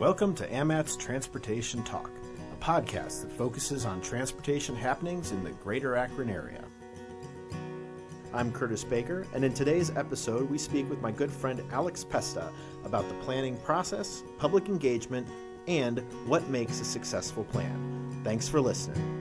Welcome to AMAT's Transportation Talk, a podcast that focuses on transportation happenings in the greater Akron area. I'm Curtis Baker, and in today's episode, we speak with my good friend Alex Pesta about the planning process, public engagement, and what makes a successful plan. Thanks for listening.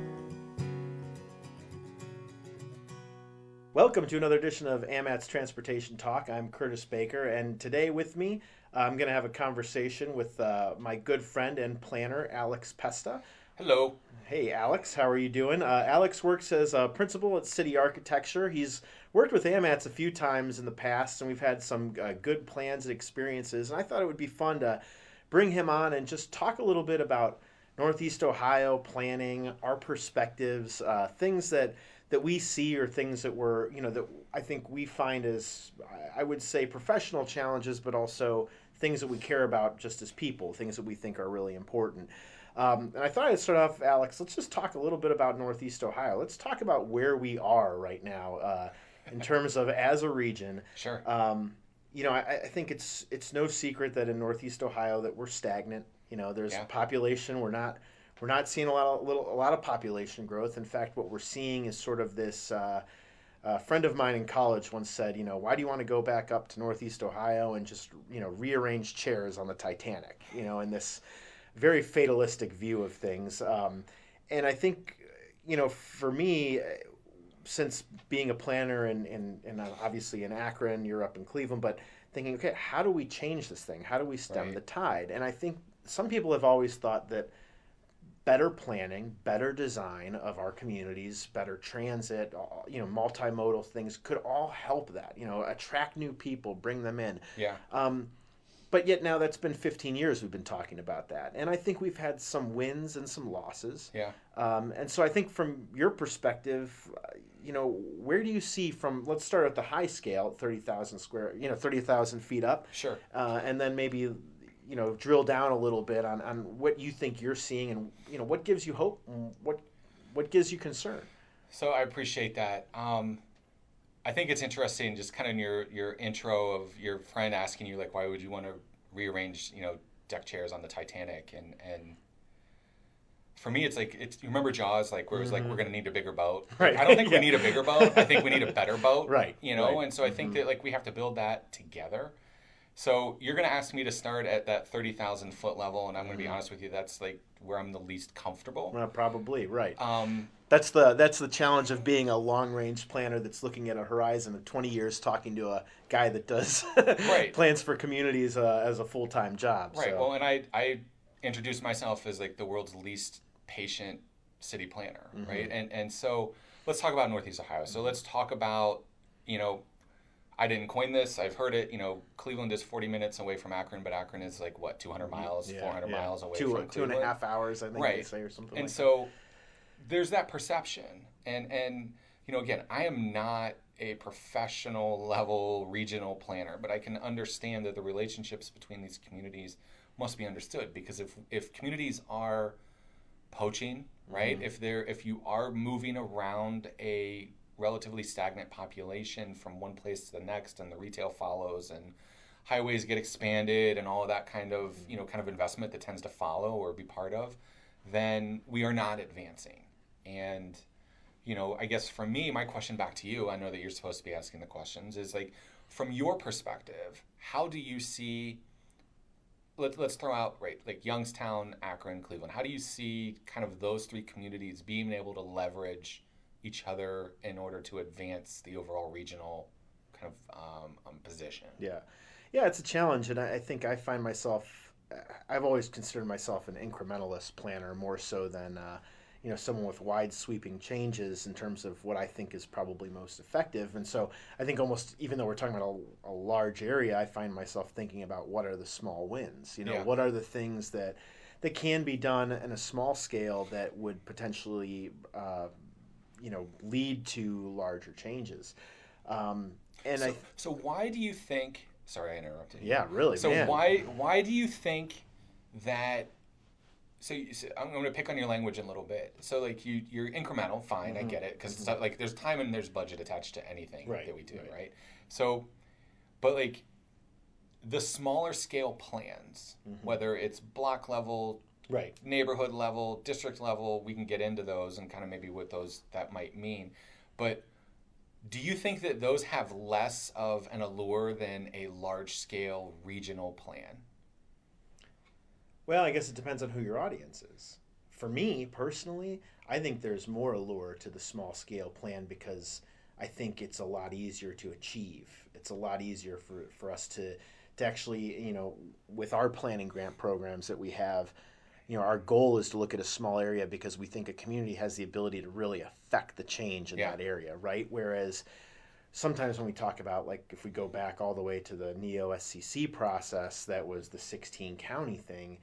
Welcome to another edition of AMAT's Transportation Talk. I'm Curtis Baker, and today with me, I'm going to have a conversation with uh, my good friend and planner, Alex Pesta. Hello. Hey, Alex, how are you doing? Uh, Alex works as a principal at City Architecture. He's worked with AMATs a few times in the past, and we've had some uh, good plans and experiences. And I thought it would be fun to bring him on and just talk a little bit about Northeast Ohio planning, our perspectives, uh, things that that we see or things that we're you know that I think we find as I would say professional challenges, but also things that we care about just as people, things that we think are really important. Um, and I thought I'd start off, Alex. Let's just talk a little bit about Northeast Ohio. Let's talk about where we are right now uh, in terms of as a region. Sure. Um, you know, I, I, think it's it's no secret that in Northeast Ohio that we're stagnant. You know, there's yeah. population. We're not we're not seeing a lot of little a lot of population growth. In fact, what we're seeing is sort of this. Uh, a friend of mine in college once said, you know, why do you want to go back up to Northeast Ohio and just, you know, rearrange chairs on the Titanic? You know, in this very fatalistic view of things. Um, and I think, you know, for me, since being a planner and, and, and obviously in Akron, you're up in Cleveland, but thinking, okay, how do we change this thing? How do we stem right. the tide? And I think some people have always thought that better planning, better design of our communities, better transit, you know, multimodal things could all help that. You know, attract new people, bring them in. Yeah. Um, but yet now that's been 15 years we've been talking about that, and I think we've had some wins and some losses. Yeah. Um, and so I think from your perspective, uh, you know, where do you see from? Let's start at the high scale, 30,000 square, you know, 30,000 feet up. Sure. Uh, and then maybe you know drill down a little bit on, on what you think you're seeing and you know what gives you hope and what what gives you concern so i appreciate that um, i think it's interesting just kind of in your your intro of your friend asking you like why would you want to rearrange you know deck chairs on the titanic and and for me, it's like it's. You remember Jaws, like where it was like we're mm-hmm. going to need a bigger boat. Right. I don't think yeah. we need a bigger boat. I think we need a better boat. Right. You know, right. and so I think mm-hmm. that like we have to build that together. So you're going to ask me to start at that 30,000 foot level, and I'm going to be mm-hmm. honest with you, that's like where I'm the least comfortable. Well, probably right. Um, that's the that's the challenge of being a long range planner that's looking at a horizon of 20 years, talking to a guy that does right. plans for communities uh, as a full time job. Right. So. Well, and I I introduced myself as like the world's least patient city planner, mm-hmm. right? And and so let's talk about Northeast Ohio. So let's talk about you know I didn't coin this. I've heard it. You know, Cleveland is 40 minutes away from Akron, but Akron is like what 200 mm-hmm. miles, yeah, 400 yeah. miles away two, from Cleveland. Two and a half hours, I think right. they say, or something. And like so that. there's that perception, and and you know, again, I am not a professional level regional planner, but I can understand that the relationships between these communities must be understood because if if communities are poaching, right? Mm-hmm. If they're if you are moving around a relatively stagnant population from one place to the next and the retail follows and highways get expanded and all of that kind of you know kind of investment that tends to follow or be part of then we are not advancing. And you know i guess for me my question back to you i know that you're supposed to be asking the questions is like from your perspective how do you see let, let's throw out right like youngstown akron cleveland how do you see kind of those three communities being able to leverage each other in order to advance the overall regional kind of um, um, position. Yeah, yeah, it's a challenge, and I, I, think I find myself. I've always considered myself an incrementalist planner more so than uh, you know someone with wide sweeping changes in terms of what I think is probably most effective. And so I think almost even though we're talking about a, a large area, I find myself thinking about what are the small wins. You know, yeah. what are the things that that can be done in a small scale that would potentially uh, you know lead to larger changes. Um, and so, I so why do you think? Sorry, I interrupted. You. Yeah, really. So man. why why do you think that? So, so I'm going to pick on your language a little bit. So like you you're incremental, fine, mm-hmm. I get it, because mm-hmm. like there's time and there's budget attached to anything right. that we do, right. right? So, but like the smaller scale plans, mm-hmm. whether it's block level, right, neighborhood level, district level, we can get into those and kind of maybe what those that might mean. But do you think that those have less of an allure than a large scale regional plan? Well, I guess it depends on who your audience is. For me personally, I think there's more allure to the small scale plan because I think it's a lot easier to achieve. It's a lot easier for, for us to, to actually, you know, with our planning grant programs that we have, you know, our goal is to look at a small area because we think a community has the ability to really affect the change in yeah. that area, right? Whereas sometimes when we talk about like if we go back all the way to the NEOSCC process that was the 16 county thing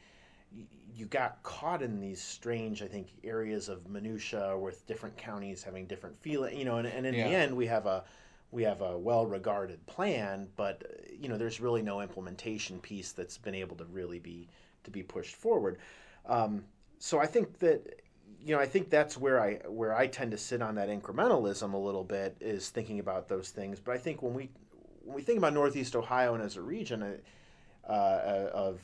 you got caught in these strange, I think, areas of minutia with different counties having different feeling. You know, and, and in yeah. the end, we have a we have a well-regarded plan, but you know, there's really no implementation piece that's been able to really be to be pushed forward. Um, so I think that you know, I think that's where I where I tend to sit on that incrementalism a little bit is thinking about those things. But I think when we when we think about Northeast Ohio and as a region uh, uh of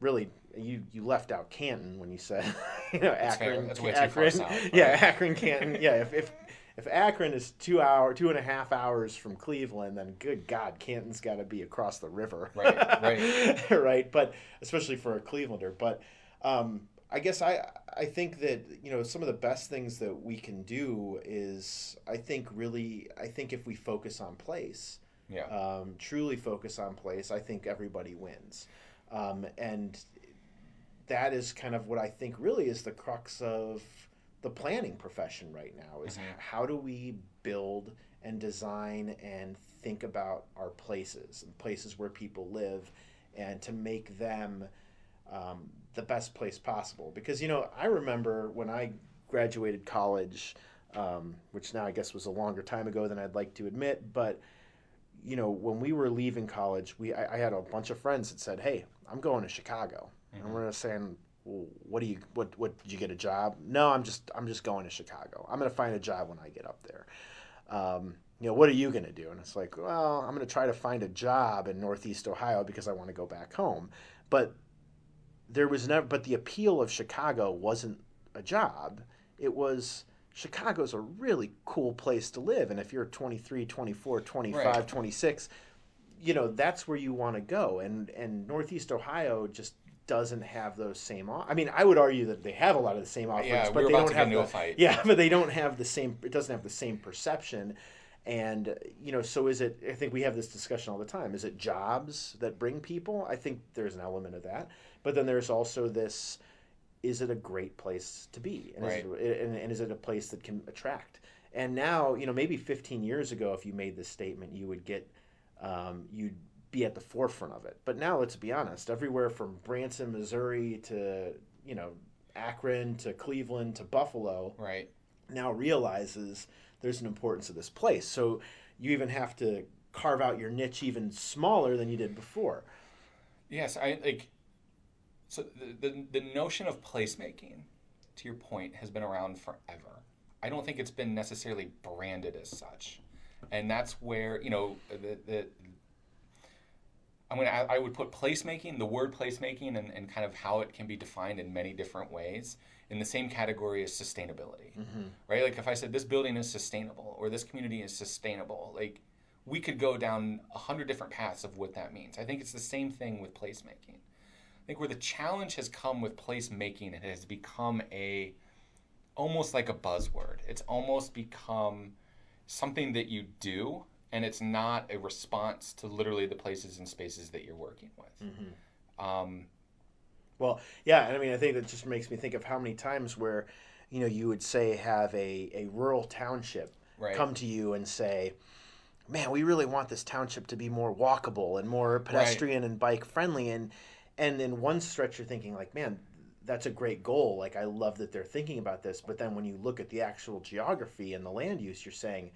really you you left out Canton when you said you know Akron. That's Akron, Akron south, yeah, Akron, Canton. Yeah, if, if if Akron is two hour, two and a half hours from Cleveland, then good God, Canton's got to be across the river, right? Right, right. But especially for a Clevelander, but um, I guess I I think that you know some of the best things that we can do is I think really I think if we focus on place, yeah, um, truly focus on place, I think everybody wins. Um, and that is kind of what I think really is the crux of the planning profession right now is mm-hmm. how do we build and design and think about our places and places where people live and to make them um, the best place possible because you know i remember when i graduated college um, which now i guess was a longer time ago than i'd like to admit but you know when we were leaving college we I, I had a bunch of friends that said hey i'm going to chicago Mm-hmm. And we're saying, well, what do you what what did you get a job? No, I'm just I'm just going to Chicago. I'm going to find a job when I get up there. Um, you know, what are you going to do? And it's like, well, I'm going to try to find a job in Northeast Ohio because I want to go back home. But there was never, but the appeal of Chicago wasn't a job. It was Chicago's a really cool place to live. And if you're 23, 24, 25, right. 26, you know, that's where you want to go. And, and Northeast Ohio just doesn't have those same. I mean, I would argue that they have a lot of the same offerings, yeah, but they don't have the, fight. Yeah, but they don't have the same. It doesn't have the same perception. And you know, so is it? I think we have this discussion all the time. Is it jobs that bring people? I think there's an element of that, but then there's also this: is it a great place to be, and, right. is, it, and, and is it a place that can attract? And now, you know, maybe 15 years ago, if you made this statement, you would get, um, you'd be at the forefront of it. But now, let's be honest, everywhere from Branson, Missouri to, you know, Akron to Cleveland to Buffalo, right, now realizes there's an importance of this place. So you even have to carve out your niche even smaller than you did before. Yes, I like. So the the, the notion of placemaking, to your point, has been around forever. I don't think it's been necessarily branded as such, and that's where you know the the I'm gonna I would put placemaking, the word placemaking, and, and kind of how it can be defined in many different ways in the same category as sustainability, mm-hmm. right? Like if I said this building is sustainable or this community is sustainable, like we could go down a hundred different paths of what that means. I think it's the same thing with placemaking. I think where the challenge has come with placemaking, it has become a almost like a buzzword. It's almost become something that you do and it's not a response to literally the places and spaces that you're working with. Mm-hmm. Um, well, yeah, and I mean, I think that just makes me think of how many times where, you know, you would say have a, a rural township right. come to you and say, man, we really want this township to be more walkable and more pedestrian right. and bike friendly. And, and in one stretch, you're thinking like, man, that's a great goal. Like, I love that they're thinking about this. But then when you look at the actual geography and the land use, you're saying,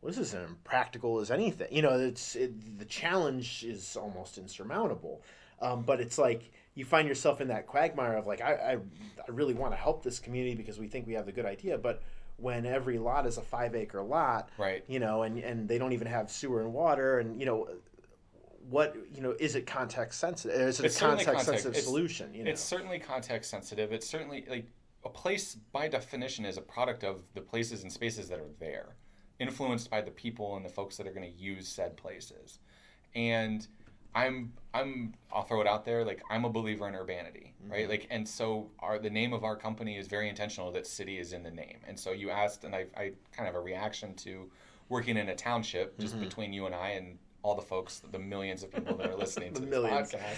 well, this is as impractical as anything. You know, it's it, the challenge is almost insurmountable. Um, but it's like you find yourself in that quagmire of like, I, I, I really want to help this community because we think we have the good idea, but when every lot is a five acre lot, right? You know, and and they don't even have sewer and water, and you know, what you know is it context sensitive? Is it it's a context, context sensitive it's, solution? You know? It's certainly context sensitive. It's certainly like a place by definition is a product of the places and spaces that are there, influenced by the people and the folks that are going to use said places, and I'm I'm I'll throw it out there like I'm a believer in urbanity, right? Mm-hmm. Like and so our the name of our company is very intentional that city is in the name. And so you asked and I I kind of a reaction to working in a township just mm-hmm. between you and I and all the folks, the millions of people that are listening to this millions. podcast.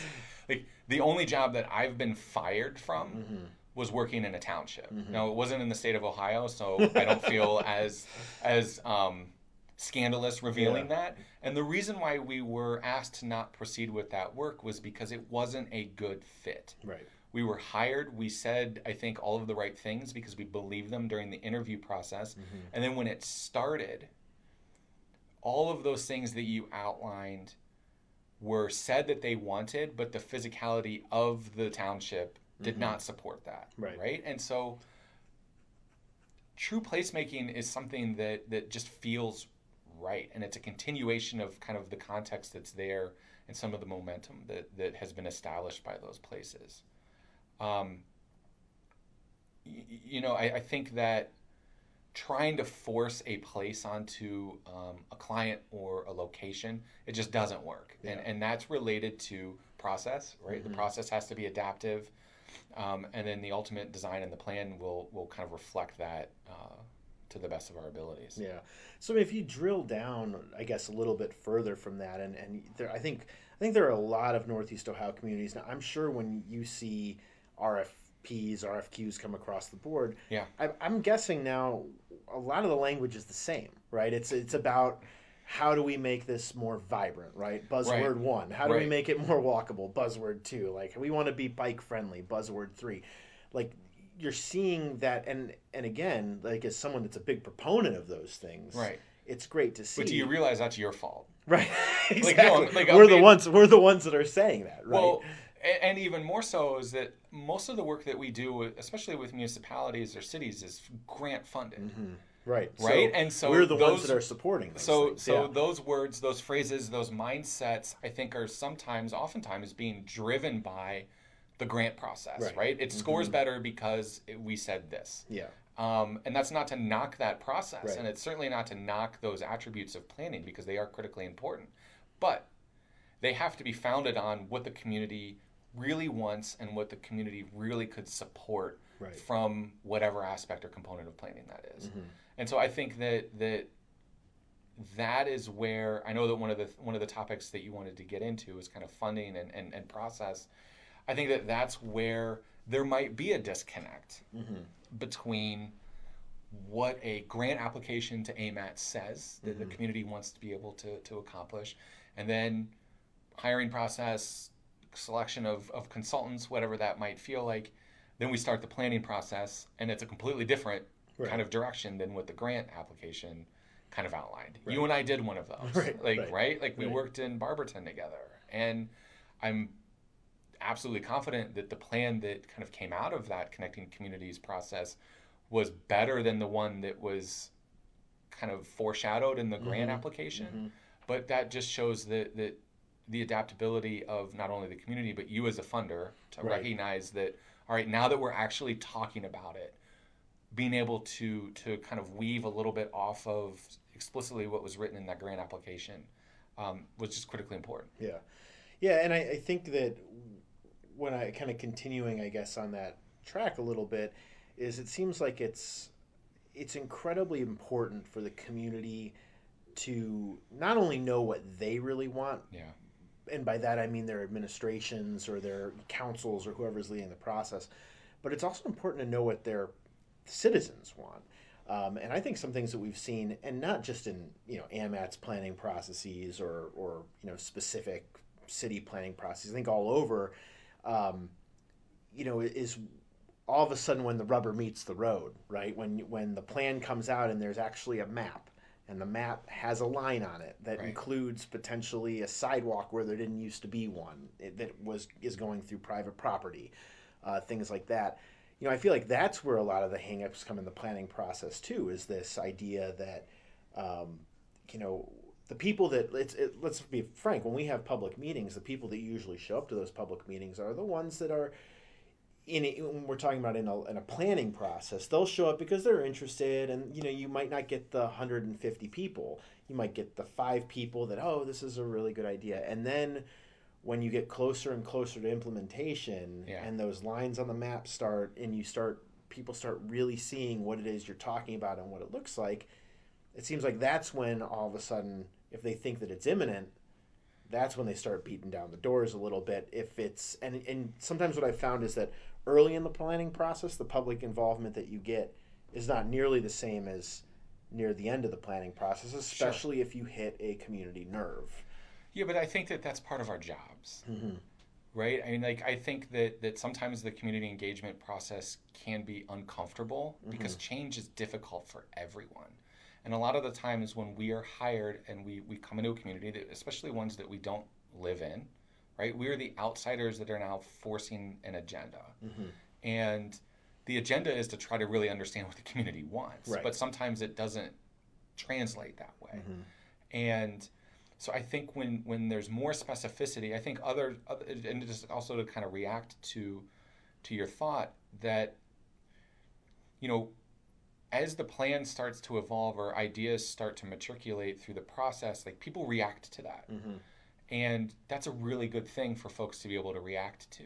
Like the only job that I've been fired from mm-hmm. was working in a township. Mm-hmm. Now it wasn't in the state of Ohio, so I don't feel as as um, scandalous revealing yeah. that. And the reason why we were asked to not proceed with that work was because it wasn't a good fit. Right. We were hired. We said, I think, all of the right things because we believed them during the interview process. Mm-hmm. And then when it started, all of those things that you outlined were said that they wanted, but the physicality of the township did mm-hmm. not support that. Right. Right. And so true placemaking is something that that just feels right. And it's a continuation of kind of the context that's there and some of the momentum that, that has been established by those places. Um, y- you know, I, I, think that trying to force a place onto um, a client or a location, it just doesn't work. Yeah. And, and that's related to process, right? Mm-hmm. The process has to be adaptive. Um, and then the ultimate design and the plan will, will kind of reflect that uh, to the best of our abilities. Yeah. So if you drill down, I guess a little bit further from that, and and there, I think I think there are a lot of Northeast Ohio communities now. I'm sure when you see RFPs, RFQs come across the board, yeah, I, I'm guessing now a lot of the language is the same, right? It's it's about how do we make this more vibrant, right? Buzzword right. one. How do right. we make it more walkable? Buzzword two. Like we want to be bike friendly. Buzzword three. Like you're seeing that and and again like as someone that's a big proponent of those things right it's great to see but do you realize that's your fault right exactly. like, no, like, we're the ones we're the ones that are saying that right well and even more so is that most of the work that we do especially with municipalities or cities is grant funded mm-hmm. Right. Right. So and so we're the those, ones that are supporting. so things. so yeah. those words, those phrases, those mindsets, I think, are sometimes, oftentimes, being driven by the grant process, right? right? It mm-hmm. scores better because it, we said this. Yeah. Um, and that's not to knock that process, right. and it's certainly not to knock those attributes of planning because they are critically important. But they have to be founded on what the community really wants and what the community really could support right. from whatever aspect or component of planning that is. Mm-hmm. And so I think that that that is where I know that one of the one of the topics that you wanted to get into is kind of funding and, and, and process I think that that's where there might be a disconnect mm-hmm. between what a grant application to AMAT says that mm-hmm. the community wants to be able to, to accomplish, and then hiring process, selection of, of consultants, whatever that might feel like. Then we start the planning process, and it's a completely different right. kind of direction than what the grant application kind of outlined. Right. You and I did one of those, right? Like, right? Like we worked in Barberton together, and I'm absolutely confident that the plan that kind of came out of that connecting communities process was better than the one that was kind of foreshadowed in the grant mm-hmm. application. Mm-hmm. But that just shows that that the adaptability of not only the community but you as a funder to right. recognize that all right now that we're actually talking about it being able to to kind of weave a little bit off of explicitly what was written in that grant application um, was just critically important yeah yeah and I, I think that when I kind of continuing, I guess, on that track a little bit, is it seems like it's it's incredibly important for the community to not only know what they really want. Yeah. And by that I mean their administrations or their councils or whoever's leading the process, but it's also important to know what their citizens want. Um, and I think some things that we've seen, and not just in you know AMAT's planning processes or or you know specific city planning processes. I think all over um, you know, is all of a sudden when the rubber meets the road, right? When when the plan comes out and there's actually a map, and the map has a line on it that right. includes potentially a sidewalk where there didn't used to be one it, that was is going through private property, uh, things like that. You know, I feel like that's where a lot of the hangups come in the planning process too. Is this idea that, um, you know, the people that it's it, let's be frank when we have public meetings the people that usually show up to those public meetings are the ones that are in it, when we're talking about in a, in a planning process they'll show up because they're interested and you know you might not get the 150 people you might get the five people that oh this is a really good idea and then when you get closer and closer to implementation yeah. and those lines on the map start and you start people start really seeing what it is you're talking about and what it looks like it seems like that's when all of a sudden if they think that it's imminent that's when they start beating down the doors a little bit if it's and and sometimes what i've found is that early in the planning process the public involvement that you get is not nearly the same as near the end of the planning process especially sure. if you hit a community nerve yeah but i think that that's part of our jobs mm-hmm. right i mean like i think that that sometimes the community engagement process can be uncomfortable mm-hmm. because change is difficult for everyone and a lot of the times when we are hired and we, we come into a community, that, especially ones that we don't live in, right? We're the outsiders that are now forcing an agenda. Mm-hmm. And the agenda is to try to really understand what the community wants. Right. But sometimes it doesn't translate that way. Mm-hmm. And so I think when when there's more specificity, I think other, other and just also to kind of react to to your thought that you know as the plan starts to evolve or ideas start to matriculate through the process, like people react to that. Mm-hmm. And that's a really good thing for folks to be able to react to.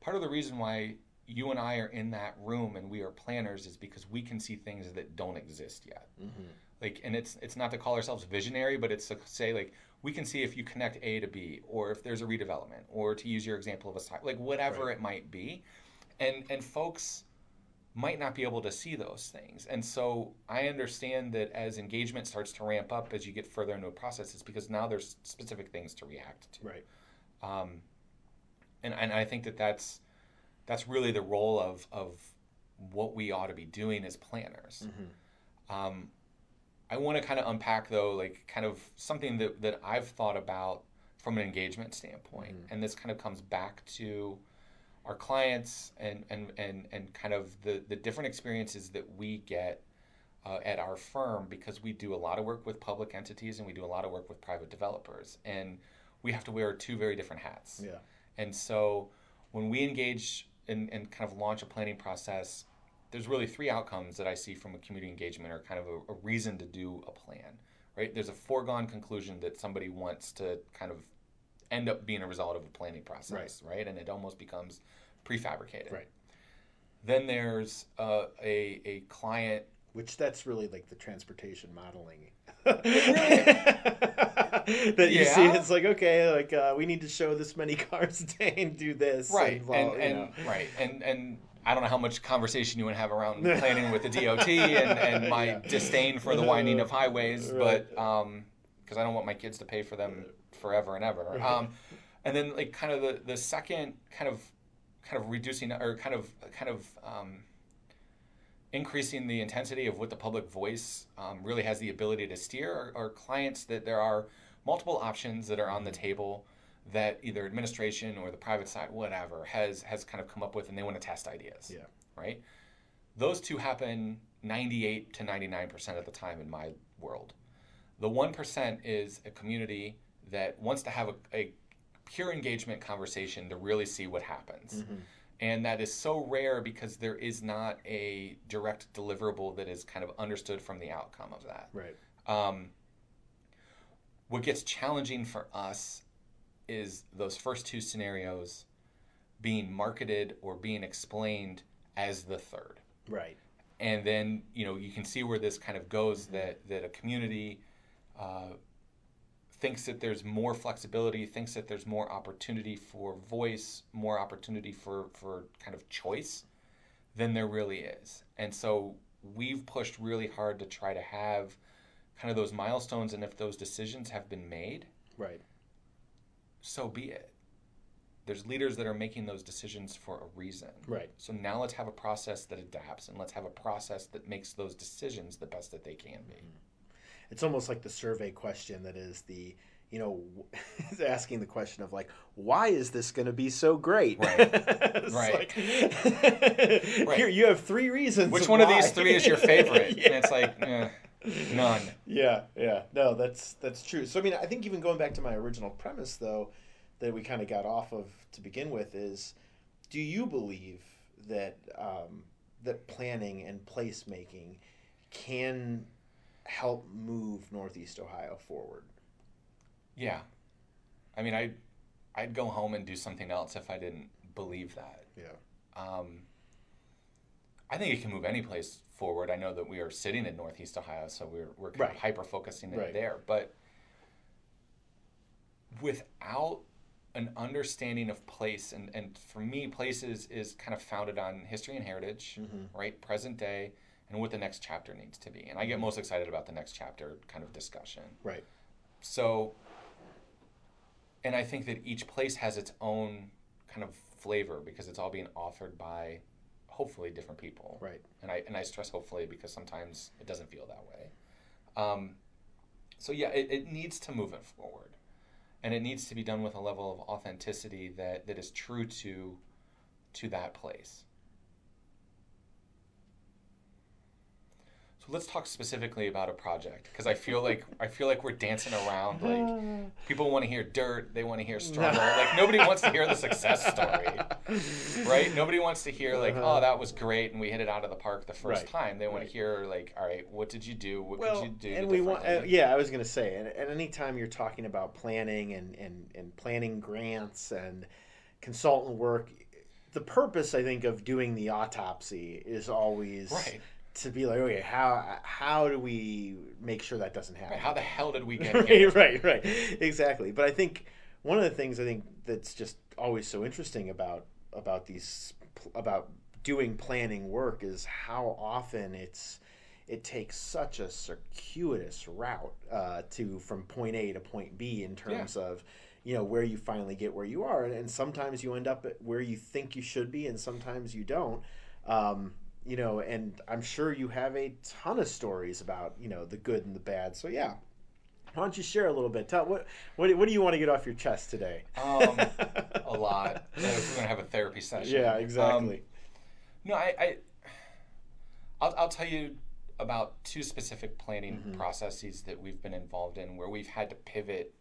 Part of the reason why you and I are in that room and we are planners is because we can see things that don't exist yet. Mm-hmm. Like, and it's it's not to call ourselves visionary, but it's to say like we can see if you connect A to B, or if there's a redevelopment, or to use your example of a site, like whatever right. it might be, and and folks might not be able to see those things. And so I understand that as engagement starts to ramp up as you get further into a process, it's because now there's specific things to react to. Right. Um, and, and I think that that's, that's really the role of, of what we ought to be doing as planners. Mm-hmm. Um, I want to kind of unpack though, like kind of something that, that I've thought about from an engagement standpoint. Mm-hmm. And this kind of comes back to our clients and and and, and kind of the, the different experiences that we get uh, at our firm because we do a lot of work with public entities and we do a lot of work with private developers. And we have to wear two very different hats. Yeah. And so when we engage and, and kind of launch a planning process there's really three outcomes that i see from a community engagement or kind of a, a reason to do a plan right? There's a foregone conclusion that somebody wants to kind of end up being a result of a planning process, right? right? And it almost becomes prefabricated. Right. Then there's uh, a a client, which that's really like the transportation modeling. that you yeah. see, it's like okay, like uh, we need to show this many cars a day and do this, right? And, and, and right, and and I don't know how much conversation you would have around planning with the DOT and, and my yeah. disdain for the winding of highways, right. but um, because I don't want my kids to pay for them forever and ever. Um, and then like kind of the, the second kind of kind of reducing or kind of kind of um, increasing the intensity of what the public voice um, really has the ability to steer are, are, clients that there are multiple options that are on the table that either administration or the private side whatever has has kind of come up with and they want to test ideas yeah. right? Those two happen 98 to 99% of the time in my world. The 1% is a community that wants to have a, a pure engagement conversation to really see what happens. Mm-hmm. And that is so rare because there is not a direct deliverable that is kind of understood from the outcome of that. Right. Um, what gets challenging for us is those first two scenarios being marketed or being explained as the third. Right. And then, you know, you can see where this kind of goes that, that a community uh, thinks that there's more flexibility, thinks that there's more opportunity for voice, more opportunity for, for kind of choice than there really is. And so we've pushed really hard to try to have kind of those milestones and if those decisions have been made, right. So be it. There's leaders that are making those decisions for a reason. Right. So now let's have a process that adapts and let's have a process that makes those decisions the best that they can be. Mm-hmm it's almost like the survey question that is the you know asking the question of like why is this going to be so great right right. Like, right. here you have three reasons which one why. of these three is your favorite yeah. and it's like eh. None. Yeah, yeah. No, that's that's true. So I mean, I think even going back to my original premise though, that we kind of got off of to begin with is, do you believe that um, that planning and placemaking can help move Northeast Ohio forward? Yeah, I mean, I I'd go home and do something else if I didn't believe that. Yeah. Um, I think it can move any place forward. I know that we are sitting in Northeast Ohio, so we're we're kind Right. of hyper focusing it Right. there. But without an understanding of place, and, and for me, places is kind of founded on history and heritage, Mhm. right? Present day, and what the next chapter needs to be. And I get most excited about the next chapter kind of discussion. Right. So, and I think that each place has its own kind of flavor because it's all being authored by hopefully different people. Right. And I and I stress hopefully because sometimes it doesn't feel that way. Um, so yeah, it, it needs to move it forward, and it needs to be done with a level of authenticity that that is true to to that place. Let's talk specifically about a project because I feel like I feel like we're dancing around like people want to hear dirt, they want to hear struggle. like nobody wants to hear the success story, right? Nobody wants to hear like, Uh-huh. oh, that was great and we hit it out of the park the first Right, time. They want right. to hear like, all right, what did you do? What well, could you do? and we want, uh, yeah, I was going to say, and, and anytime you're talking about planning and, and, and planning grants and consultant work, the purpose, I think, of doing the autopsy is always right. To be like, okay, how how do we make sure that doesn't happen? right. How the hell did we get right, here? right, right, exactly. But I think one of the things I think that's just always so interesting about about these about doing planning work is how often it's it takes such a circuitous route uh, to from point A to point B in terms of you know where you finally get where you are, and, and sometimes you end up at where you think you should be, and sometimes you don't. Um, you know, and I'm sure you have a ton of stories about you know the good and the bad. So yeah, why don't you share a little bit? Tell what what, what do you want to get off your chest today? Um, a lot. We're gonna have a therapy session. yeah, Um, exactly. No, I, I I'll, I'll tell you about two specific planning Mhm. processes that we've been involved in where we've had to pivot.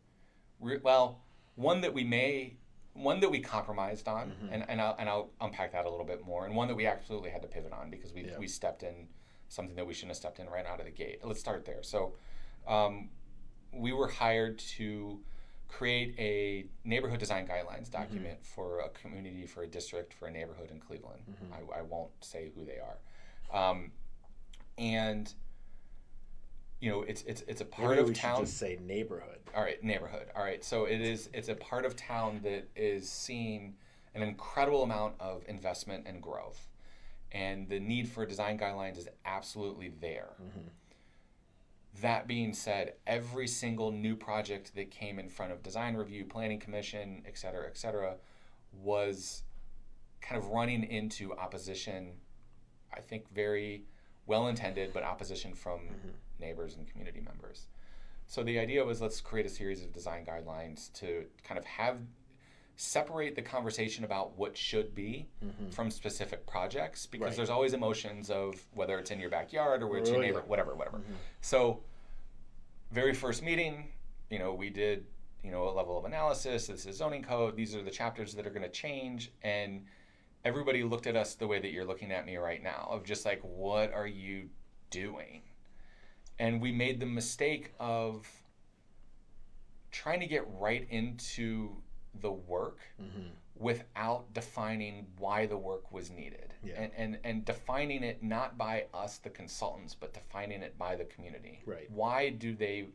Re- well, one that we may, one that we compromised on, Mhm. and, and, I'll, and I'll unpack that a little bit more, and one that we absolutely had to pivot on because we, Yeah. we stepped in something that we shouldn't have stepped in right out of the gate. Let's start there. So, um, we were hired to create a neighborhood design guidelines document for a community, for a district, for a neighborhood in Cleveland. Mhm. I, I won't say who they are. Um, and you know, it's it's it's a part Maybe of we should town. just say neighborhood. All right, neighborhood. All right, so it is. It's a part of town that is seeing an incredible amount of investment and growth, and the need for design guidelines is absolutely there. Mhm. That being said, every single new project that came in front of design review, planning commission, et cetera, et cetera, was kind of running into opposition. I think very well intended, but opposition from Mhm. Neighbors and community members. So the idea was let's create a series of design guidelines to kind of have separate the conversation about what should be Mhm. from specific projects because Right. there's always emotions of whether it's in your backyard or whether it's Oh, your yeah. neighbor, whatever, whatever. Mhm. So, very first meeting, you know, we did, you know, a level of analysis. This is zoning code. These are the chapters that are going to change. And everybody looked at us the way that you're looking at me right now of just like, what are you doing? And we made the mistake of trying to get right into the work Mhm. without defining why the work was needed Yeah. and, and and defining it not by us the consultants but defining it by the community Right. why do they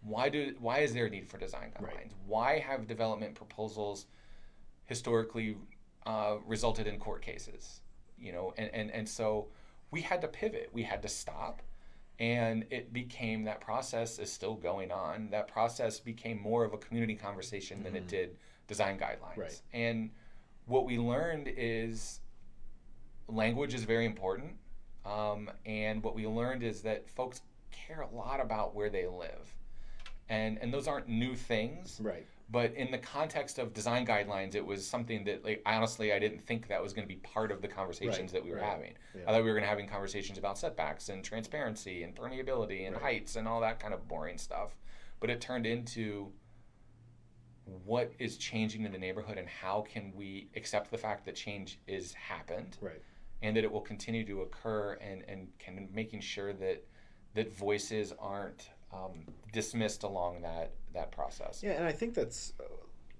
why do why is there a need for design guidelines Right. why have development proposals historically uh, resulted in court cases you know and, and and so we had to pivot we had to stop and it became that process is still going on that process became more of a community conversation than it Mhm. did design guidelines Right. and what we learned is language is very important um, and what we learned is that folks care a lot about where they live and and those aren't new things. Right. But in the context of design guidelines, it was something that, like, honestly, I didn't think that was going to be part of the conversations Right, that we were right. having. Yeah. I thought we were going to having conversations about setbacks and transparency and permeability and Right. heights and all that kind of boring stuff. But it turned into what is changing in the neighborhood and how can we accept the fact that change is happened Right. and that it will continue to occur and, and can making sure that that voices aren't um, dismissed along that that process. Yeah, and I think that's uh,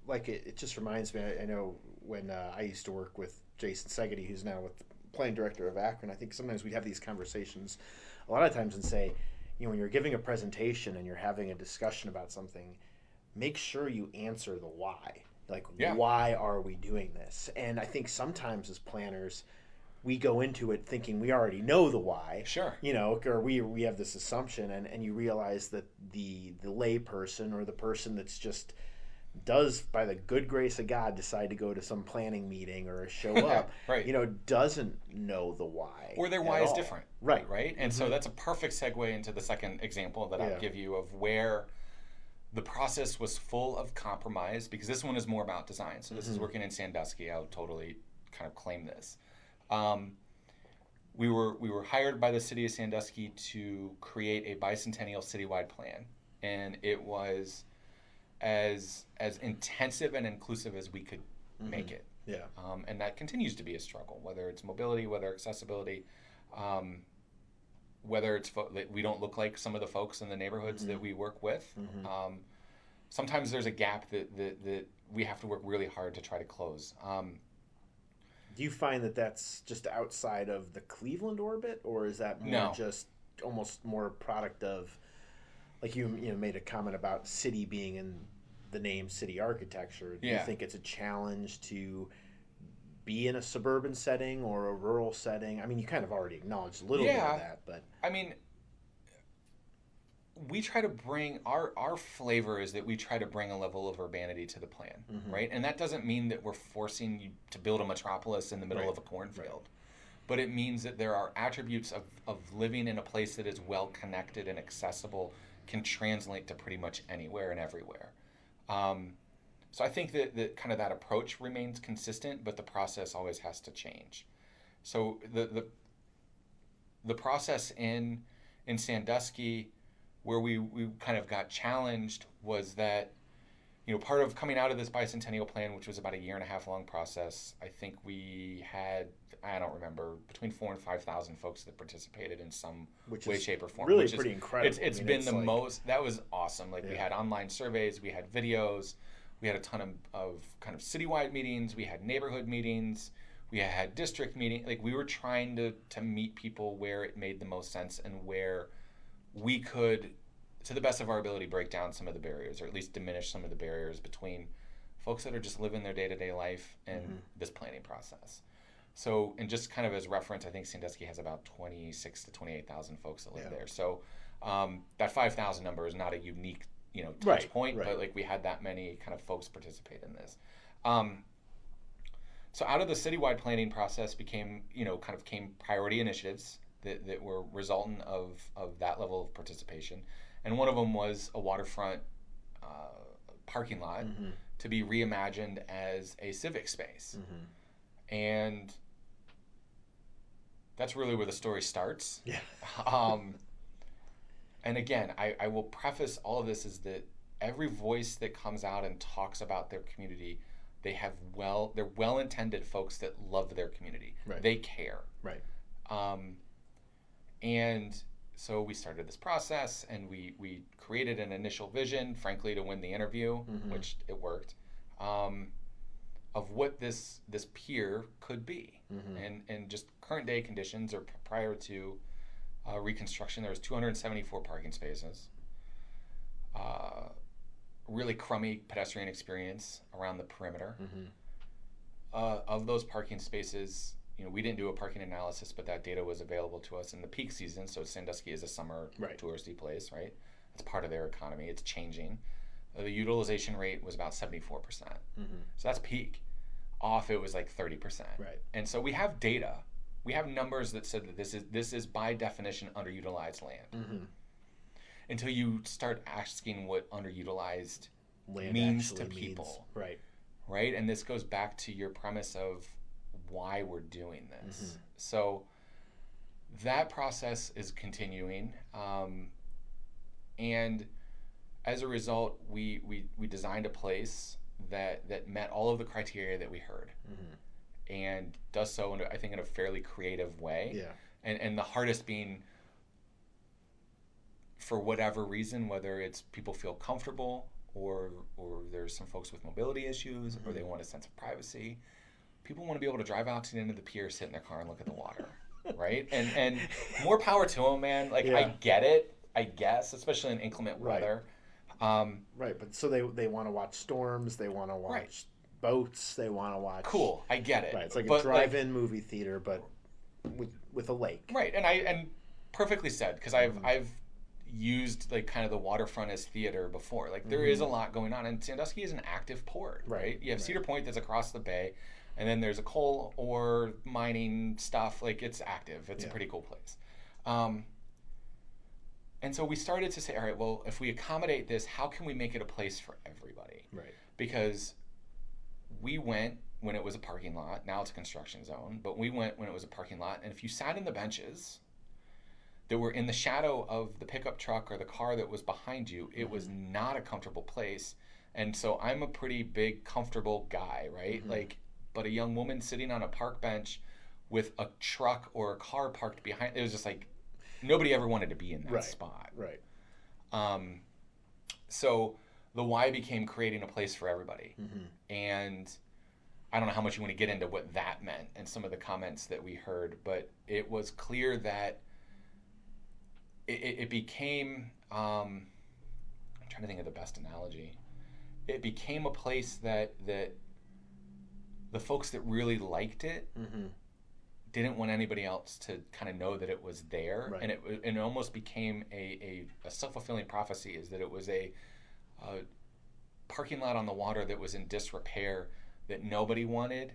like it, it just reminds me. I, I know when uh, I used to work with Jason Segedy, who's now with the playing director of Akron. I think sometimes we'd have these conversations a lot of times and say, you know, when you're giving a presentation and you're having a discussion about something, make sure you answer the why. Like, Yeah. why are we doing this? And I think sometimes as planners, we go into it thinking we already know the why Sure. you know, or we we have this assumption, and, and you realize that the the lay person or the person that's just does by the good grace of God decide to go to some planning meeting or show up, Right. You know, doesn't know the why, or their why is all. different. right? right? And Mhm. so that's a perfect segue into the second example that Yeah. I'll give you of where the process was full of compromise because this one is more about design. So this is Mhm. working in Sandusky. I'll totally kind of claim this. Um, we were we were hired by the city of Sandusky to create a bicentennial citywide plan, and it was as as intensive and inclusive as we could make Mhm. it Yeah, um, and that continues to be a struggle. Whether it's mobility, whether accessibility, um, whether it's fo- that we don't look like some of the folks in the neighborhoods that Mhm. we work with. Mhm. Um, sometimes there's a gap that, that that we have to work really hard to try to close. Um, do you find that that's just outside of the Cleveland orbit, or is that more No. just almost more a product of, like you you know made a comment about city being in the name city architecture. Do you think it's a challenge to be in a suburban setting or a rural setting? I mean, you kind of already acknowledged a little bit of that, but I mean, we try to bring our our flavor is that we try to bring a level of urbanity to the plan, Mhm. right? And that doesn't mean that we're forcing you to build a metropolis in the middle Right. of a cornfield. But it means that there are attributes of, of living in a place that is well connected and accessible can translate to pretty much anywhere and everywhere. Um, so I think that, that kind of that approach remains consistent, but the process always has to change. So the the the process in in Sandusky, where we, we kind of got challenged, was that you know part of coming out of this bicentennial plan, which was about a year and a half long process. I think we had I don't remember between four and five thousand folks that participated in some which way, is shape, or form. really which is- pretty incredible. it's it's I mean, been it's the like- most that was awesome like we had online surveys we had videos we had a ton of, of kind of citywide meetings we had neighborhood meetings we had district meeting like we were trying to to meet people where it made the most sense and where we could to the best of our ability break down some of the barriers or at least diminish some of the barriers between folks that are just living their day-to-day life and Mhm. this planning process so and just kind of as reference i think sandusky has about 26 to 28000 folks that live Yeah. there so um, that 5000 number is not a unique you know touch Right, point right. but like we had that many kind of folks participate in this um, so out of the citywide planning process became you know kind of came priority initiatives that, that were resultant of of that level of participation and one of them was a waterfront uh, parking lot Mhm, to be reimagined as a civic space mhm. and that's really where the story starts Yeah. um, and again I, I will preface all of this is that every voice that comes out and talks about their community they have well they're well-intended folks that love their community Right. they care Right. um, and so we started this process and we, we created an initial vision frankly to win the interview Mhm. which it worked um, of what this this pier could be Mhm. and and just current day conditions or prior to uh, reconstruction there was 274 parking spaces uh, really crummy pedestrian experience around the perimeter Mhm. uh, of those parking spaces you know we didn't do a parking analysis but that data was available to us in the peak season so sandusky is a summer Right. touristy place right it's part of their economy it's changing Uh, the utilization rate was about 74% Mhm. so that's peak off it was like 30% Right. and so we have data. We have numbers that said that this is this is by definition underutilized land. Mhm. until you start asking what underutilized Land means to people. Means. Right. Right. And this goes back to your premise of why we're doing this. Mm-hmm. So that process is continuing. Um, and as a result, we, we, we designed a place that, that met all of the criteria that we heard. Mm-hmm. And does so, in, I think, in a fairly creative way. Yeah. And, and the hardest being for whatever reason, whether it's people feel comfortable or or there's some folks with mobility issues mm-hmm. or they mm-hmm. want a sense of privacy. People want to be able to drive out to the end of the pier, sit in their car, and look at the water, right? And and more power to them, man. Like yeah. I get it, I guess, especially in inclement right. weather. Um, right, but so they they want to watch storms, they want to watch right. boats, they want to watch. Cool, I get it. Right, it's like but a drive-in like, movie theater, but with with a lake. Right, and I and perfectly said because I've mm-hmm. I've used like kind of the waterfront as theater before. Like there mm-hmm. is a lot going on, and Sandusky is an active port, right? right? You have right. Cedar Point that's across the bay, and then there's a coal or mining stuff. Like it's active. It's yeah. a pretty cool place. Um, and so we started to say, all right, well, if we accommodate this, how can we make it a place for everybody? Right. Because we went when it was a parking lot. Now it's a construction zone, but we went when it was a parking lot. And if you sat in the benches that were in the shadow of the pickup truck or the car that was behind you, it mm-hmm. was not a comfortable place. And so I'm a pretty big, comfortable guy, right? Mm-hmm. Like, but a young woman sitting on a park bench with a truck or a car parked behind, it was just like nobody ever wanted to be in that right. spot. Right. Um, so the why became creating a place for everybody. Mm-hmm. And I don't know how much you want to get into what that meant and some of the comments that we heard, but it was clear that it, it became um, I'm trying to think of the best analogy. It became a place that that the folks that really liked it mm-hmm. didn't want anybody else to kind of know that it was there, right. and it and it almost became a, a, a self fulfilling prophecy. Is that it was a, a parking lot on the water that was in disrepair that nobody wanted.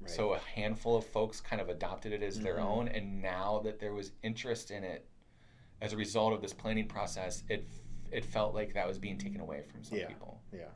Right. So a handful of folks kind of adopted it as mm-hmm. their own, and now that there was interest in it as a result of this planning process, it it felt like that was being taken away from some yeah, people. Yeah.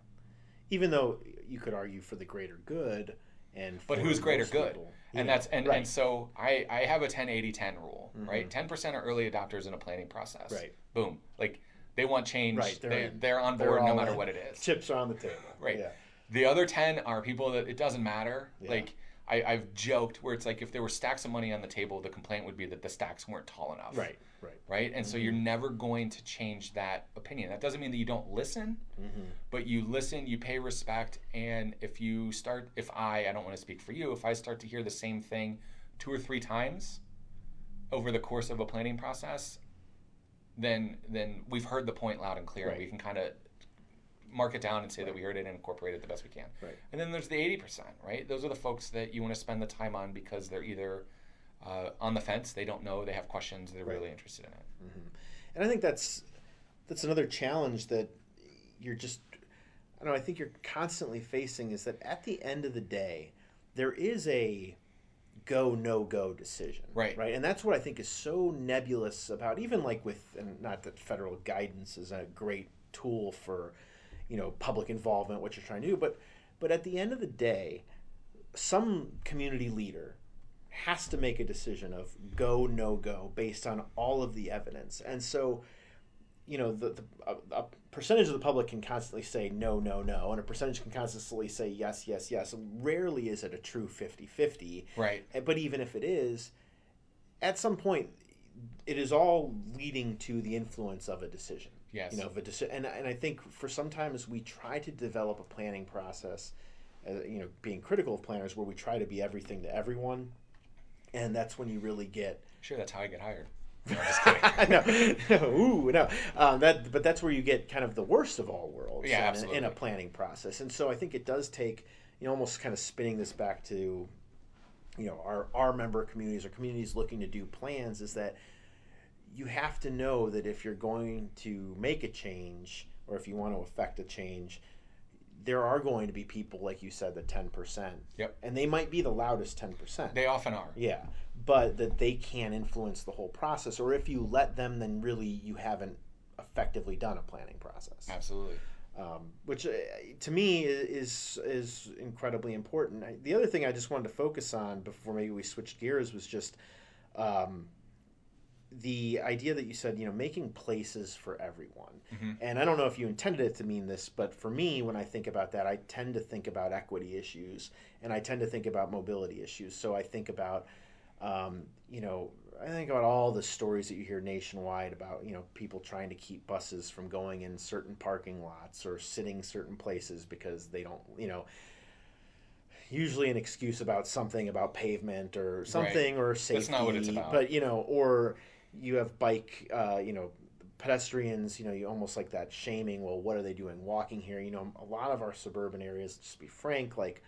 Even though you could argue for the greater good and But who's greater good? People, and that's and, right. and so I, I have a 10 80 10 rule, mm-hmm. right? 10% are early adopters in a planning process. Right. Boom. Like they want change. Right. They're, they, they're on board no matter in. what it is. Chips are on the table. Right. Yeah. The other 10 are people that it doesn't matter. Yeah. Like I, I've joked where it's like if there were stacks of money on the table, the complaint would be that the stacks weren't tall enough. Right, right. Right? And mm-hmm. so you're never going to change that opinion. That doesn't mean that you don't listen, mm-hmm. but you listen, you pay respect, and if you start, if I, I don't want to speak for you, if I start to hear the same thing two or three times over the course of a planning process, then then we've heard the point loud and clear, right. and we can kind of mark it down and say right. that we heard it and incorporate it the best we can. Right. And then there's the 80%, right? Those are the folks that you want to spend the time on because they're either uh, on the fence, they don't know, they have questions, they're right. really interested in it. Mm-hmm. And I think that's that's another challenge that you're just I don't know, I think you're constantly facing is that at the end of the day, there is a go no go decision right right and that's what i think is so nebulous about even like with and not that federal guidance is a great tool for you know public involvement what you're trying to do but but at the end of the day some community leader has to make a decision of go no go based on all of the evidence. And so you know the, the a, a, percentage of the public can constantly say no no no and a percentage can constantly say yes yes yes. Rarely is it a true 50-50 right. Eh, but even if it is at some point it is all leading to the influence of a decision Yes. You know, of a deci- and and I think for sometimes we try to develop a planning process, uh, you know, being critical of planners where we try to be everything to everyone, and that's when you really get. Sure, that's how I get hired. No, just kidding. no, ooh, no. Um, that, but that's where you get kind of the worst of all worlds. Yeah, in, in a planning process, and so I think it does take, you know, almost kind of spinning this back to, you know, our our member communities or communities looking to do plans is that you have to know that if you're going to make a change or if you want to affect a change, there are going to be people, like you said, the 10%. Yep. And they might be the loudest 10%. They often are. Yeah. But that they can influence the whole process. Or if you let them, then really you haven't effectively done a planning process. Absolutely. Um, which uh, to me is is incredibly important. I, the other thing I just wanted to focus on before maybe we switched gears was just um, the idea that you said, you know, making places for everyone. Mm-hmm. And I don't know if you intended it to mean this, but for me, when I think about that, I tend to think about equity issues and I tend to think about mobility issues. So I think about, um, you know, I think about all the stories that you hear nationwide about you know people trying to keep buses from going in certain parking lots or sitting certain places because they don't you know usually an excuse about something about pavement or something right. or safety. That's not what it's about. But you know, or you have bike, uh, you know, pedestrians. You know, you almost like that shaming. Well, what are they doing walking here? You know, a lot of our suburban areas, just to be frank, like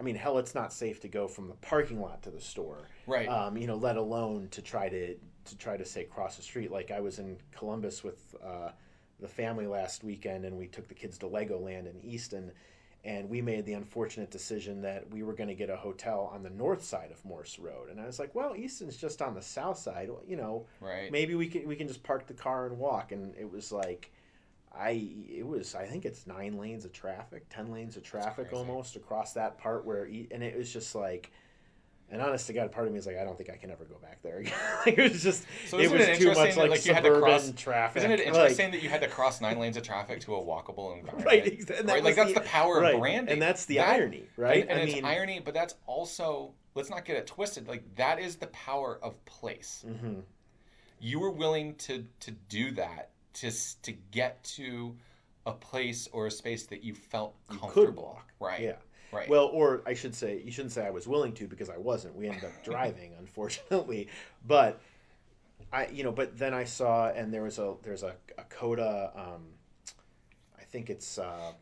I mean, hell, it's not safe to go from the parking lot to the store, right? Um, you know, let alone to try to to try to say cross the street. Like I was in Columbus with uh, the family last weekend, and we took the kids to Legoland in Easton, and we made the unfortunate decision that we were going to get a hotel on the north side of Morse Road. And I was like, well, Easton's just on the south side. You know, right? Maybe we can we can just park the car and walk. And it was like I it was I think it's nine lanes of traffic, ten lanes of traffic almost across that part where and it was just like. And honest to God, part of me is like, I don't think I can ever go back there again. like, it was just, so it was it too much like, like you had to cross, traffic. Isn't it interesting like, that you had to cross nine lanes of traffic to a walkable environment? Right, exactly. That right? like that's the, the power right. of branding, and that's the that, irony, right? And, and it's mean, irony, but that's also let's not get it twisted. Like that is the power of place. Mm-hmm. You were willing to to do that to to get to a place or a space that you felt comfortable. You could walk. Right. Yeah. Right. Well, or I should say, you shouldn't say I was willing to because I wasn't. We ended up driving, unfortunately. But I, you know, but then I saw, and there was a there's a, a COTA. Um, I think it's uh,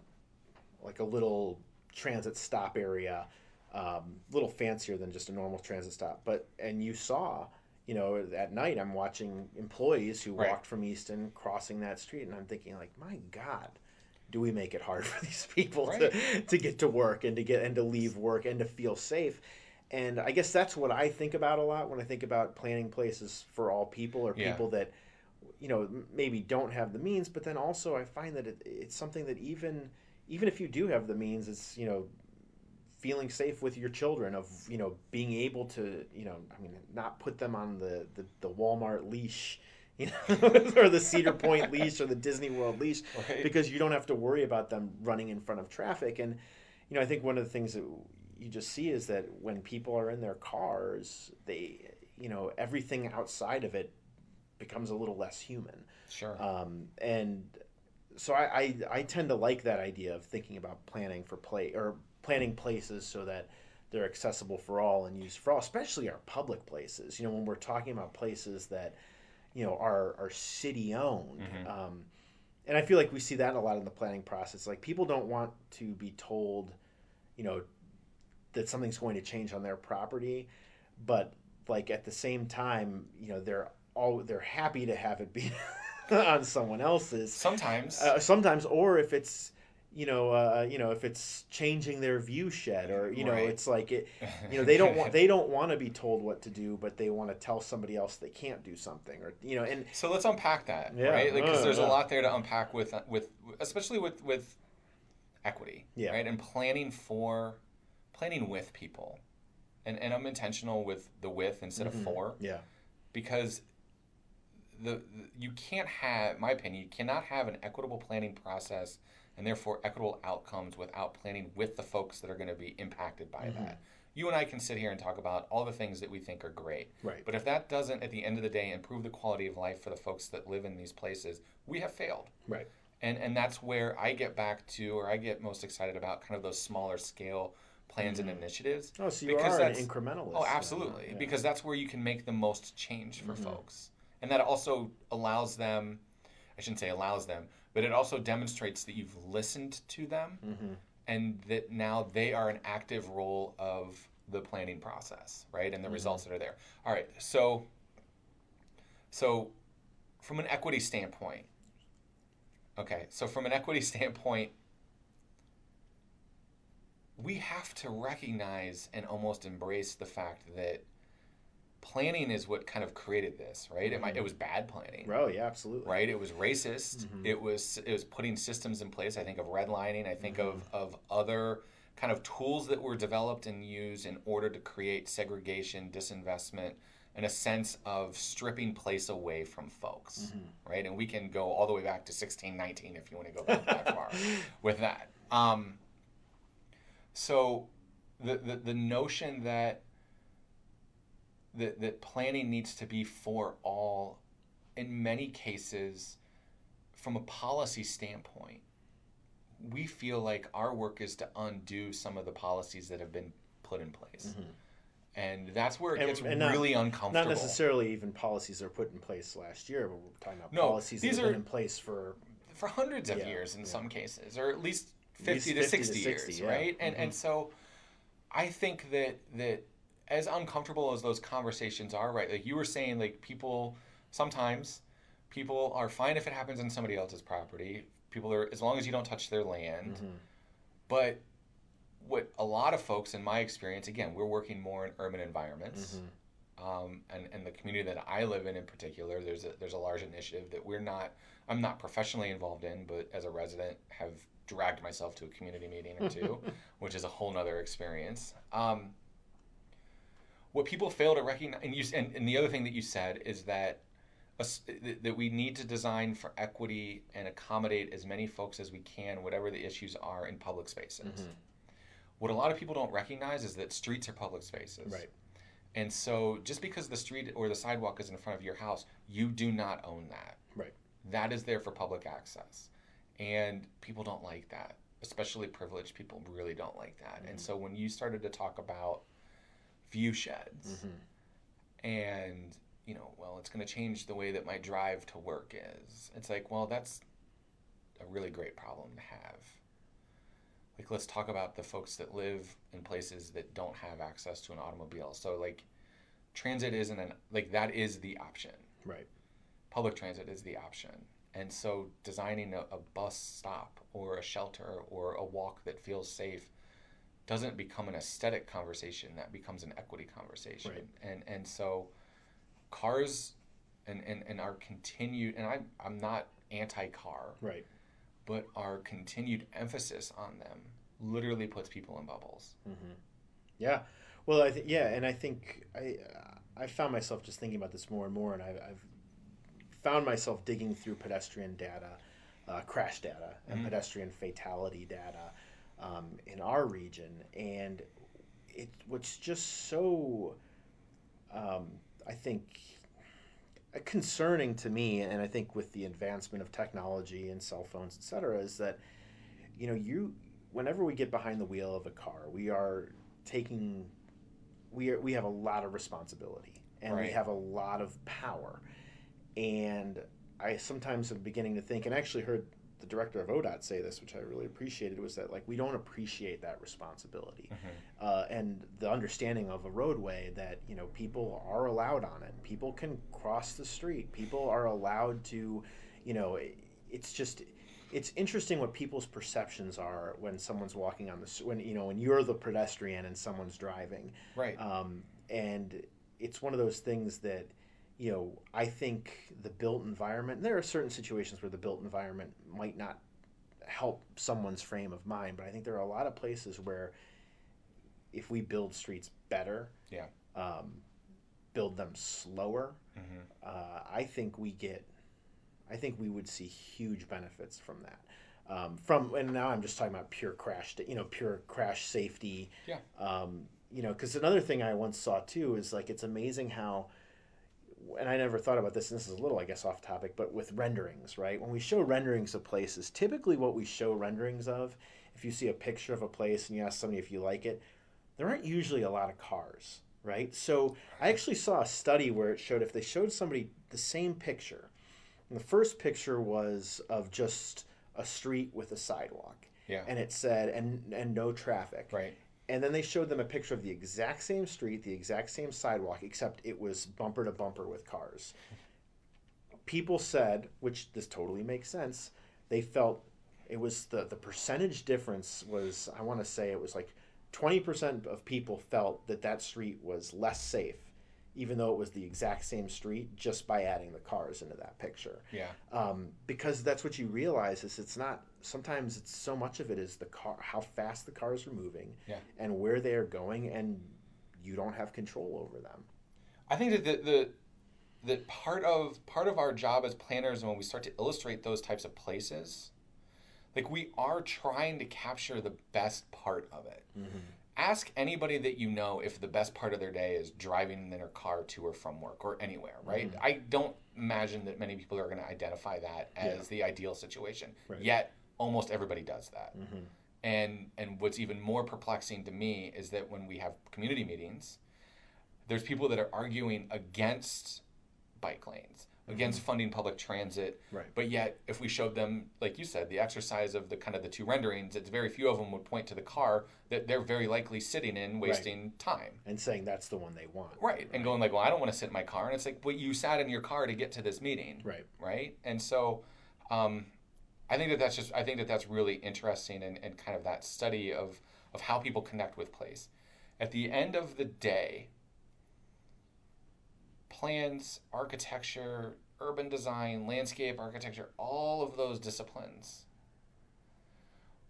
like a little transit stop area, um, a little fancier than just a normal transit stop. But and you saw you know, at night I'm watching employees who right. walked from Easton crossing that street, and I'm thinking like, my God, do we make it hard for these people right. to, to get to work and to get and to leave work and to feel safe? And I guess that's what I think about a lot when I think about planning places for all people or yeah. people that, you know, maybe don't have the means. But then also I find that it, it's something that even even if you do have the means, it's you know feeling safe with your children of you know being able to you know i mean not put them on the the, the walmart leash you know or the cedar point leash or the disney world leash right. because you don't have to worry about them running in front of traffic and you know i think one of the things that you just see is that when people are in their cars they you know everything outside of it becomes a little less human sure um, and so I, I, I tend to like that idea of thinking about planning for play or planning places so that they're accessible for all and used for all, especially our public places. You know, when we're talking about places that, you know, are are city owned. Mm-hmm. Um, and I feel like we see that a lot in the planning process. Like people don't want to be told, you know, that something's going to change on their property, but like at the same time, you know, they're all they're happy to have it be on someone else's. Sometimes. Uh, sometimes, or if it's you know, uh, you know, if it's changing their view shed, or you know, right. it's like it, you know, they don't want they don't want to be told what to do, but they want to tell somebody else they can't do something, or you know, and so let's unpack that, yeah. right? Because like, uh, there's yeah. a lot there to unpack with with especially with with equity, yeah. right, and planning for planning with people, and and I'm intentional with the with instead mm-hmm. of for, yeah, because the, the you can't have, my opinion, you cannot have an equitable planning process and therefore equitable outcomes without planning with the folks that are going to be impacted by mm-hmm. that. You and I can sit here and talk about all the things that we think are great. Right. But if that doesn't, at the end of the day, improve the quality of life for the folks that live in these places, we have failed. Right. And and that's where I get back to, or I get most excited about, kind of those smaller scale plans mm-hmm. and initiatives. Oh, so you because are an incrementalist. Oh, absolutely. Yeah. Because that's where you can make the most change for mm-hmm. folks, and that also allows them. I shouldn't say allows them, but it also demonstrates that you've listened to them mm-hmm. and that now they are an active role of the planning process, right? And the mm-hmm. results that are there. All right, so so from an equity standpoint, okay, so from an equity standpoint, we have to recognize and almost embrace the fact that planning is what kind of created this, right? It, might, it was bad planning. Oh yeah, absolutely. Right. It was racist. Mm-hmm. It was it was putting systems in place. I think of redlining. I think mm-hmm. of of other kind of tools that were developed and used in order to create segregation, disinvestment, and a sense of stripping place away from folks, mm-hmm. right? And we can go all the way back to 1619 if you want to go back that far with that. Um, so the, the the notion that that, that planning needs to be for all in many cases from a policy standpoint we feel like our work is to undo some of the policies that have been put in place mm-hmm. and that's where it and, gets and really not, uncomfortable not necessarily even policies that are put in place last year but we're talking about no, policies that have are, been in place for for hundreds of yeah, years in yeah. some cases or at least 50, at least 50 to 60, to 60 years yeah. right and mm-hmm. and so i think that that as uncomfortable as those conversations are, right? Like you were saying, like people sometimes people are fine if it happens on somebody else's property. People are as long as you don't touch their land. Mm-hmm. But what a lot of folks, in my experience, again, we're working more in urban environments. Mm-hmm. Um, and, and the community that I live in in particular, there's a, there's a large initiative that we're not, I'm not professionally involved in, but as a resident have dragged myself to a community meeting or two, which is a whole nother experience. Um, what people fail to recognize, and, you, and, and the other thing that you said is that that we need to design for equity and accommodate as many folks as we can, whatever the issues are in public spaces. Mm-hmm. What a lot of people don't recognize is that streets are public spaces. Right. And so just because the street or the sidewalk is in front of your house, you do not own that. Right. That is there for public access. And people don't like that, especially privileged people really don't like that. Mm-hmm. And so when you started to talk about view sheds. Mm-hmm. And, you know, well, it's going to change the way that my drive to work is. It's like, well, that's a really great problem to have. Like, let's talk about the folks that live in places that don't have access to an automobile. So, like, transit isn't an, like, that is the option. Right. Public transit is the option. And so, designing a, a bus stop or a shelter or a walk that feels safe doesn't become an aesthetic conversation that becomes an equity conversation right. and and so cars and, and and our continued and I I'm not anti-car right but our continued emphasis on them literally puts people in bubbles mm-hmm. yeah well I th- yeah and I think I I found myself just thinking about this more and more and I've, I've found myself digging through pedestrian data uh, crash data and mm-hmm. pedestrian fatality data um, in our region, and it what's just so, um, I think, concerning to me, and I think with the advancement of technology and cell phones, et cetera, is that you know you whenever we get behind the wheel of a car, we are taking we are we have a lot of responsibility and right. we have a lot of power, and I sometimes am beginning to think, and I actually heard the director of ODOT say this, which I really appreciated, was that like we don't appreciate that responsibility mm-hmm. uh, and the understanding of a roadway that you know people are allowed on it, people can cross the street, people are allowed to, you know, it, it's just it's interesting what people's perceptions are when someone's walking on the when you know when you're the pedestrian and someone's driving, right? Um, and it's one of those things that you know, I think the built environment, there are certain situations where the built environment might not help someone's frame of mind, but I think there are a lot of places where if we build streets better, yeah, um, build them slower, mm-hmm. uh, I think we get, I think we would see huge benefits from that. Um, from and now I'm just talking about pure crash, you know, pure crash safety. Yeah. Um, you know, because another thing I once saw too is like it's amazing how and I never thought about this, and this is a little, I guess, off topic, but with renderings, right? When we show renderings of places, typically what we show renderings of, if you see a picture of a place and you ask somebody if you like it, there aren't usually a lot of cars, right? So I actually saw a study where it showed if they showed somebody the same picture, and the first picture was of just a street with a sidewalk. Yeah. And it said, and, and no traffic. Right and then they showed them a picture of the exact same street, the exact same sidewalk, except it was bumper to bumper with cars. People said, which this totally makes sense, they felt it was the, the percentage difference was, I want to say it was like 20% of people felt that that street was less safe even though it was the exact same street, just by adding the cars into that picture. Yeah. Um, because that's what you realize is it's not. Sometimes it's so much of it is the car, how fast the cars are moving, Yeah. and where they are going, and you don't have control over them. I think that the, the that part of part of our job as planners when we start to illustrate those types of places, like we are trying to capture the best part of it. Ask anybody that you know if the best part of their day is driving in their car to or from work or anywhere, right? I don't imagine that many people are going to identify that as Yeah. the ideal situation. Right. Yet almost everybody does that. Mm-hmm. And and what's even more perplexing to me is that when we have community meetings, there's people that are arguing against bike lanes, against funding public transit. Mm-hmm. Right. But yet, if we showed them, like you said, the exercise of the kind of the two renderings, it's very few of them would point to the car that they're very likely sitting in, wasting time. And saying that's the one they want. Right. And going like, well, I don't want to sit in my car. And it's like, well, you sat in your car to get to this meeting Right. right? And so, um, I think that that's just I think that that's really interesting and, and kind of that study of of how people connect with place. At the end of the day, plans, architecture, urban design, landscape architecture, all of those disciplines,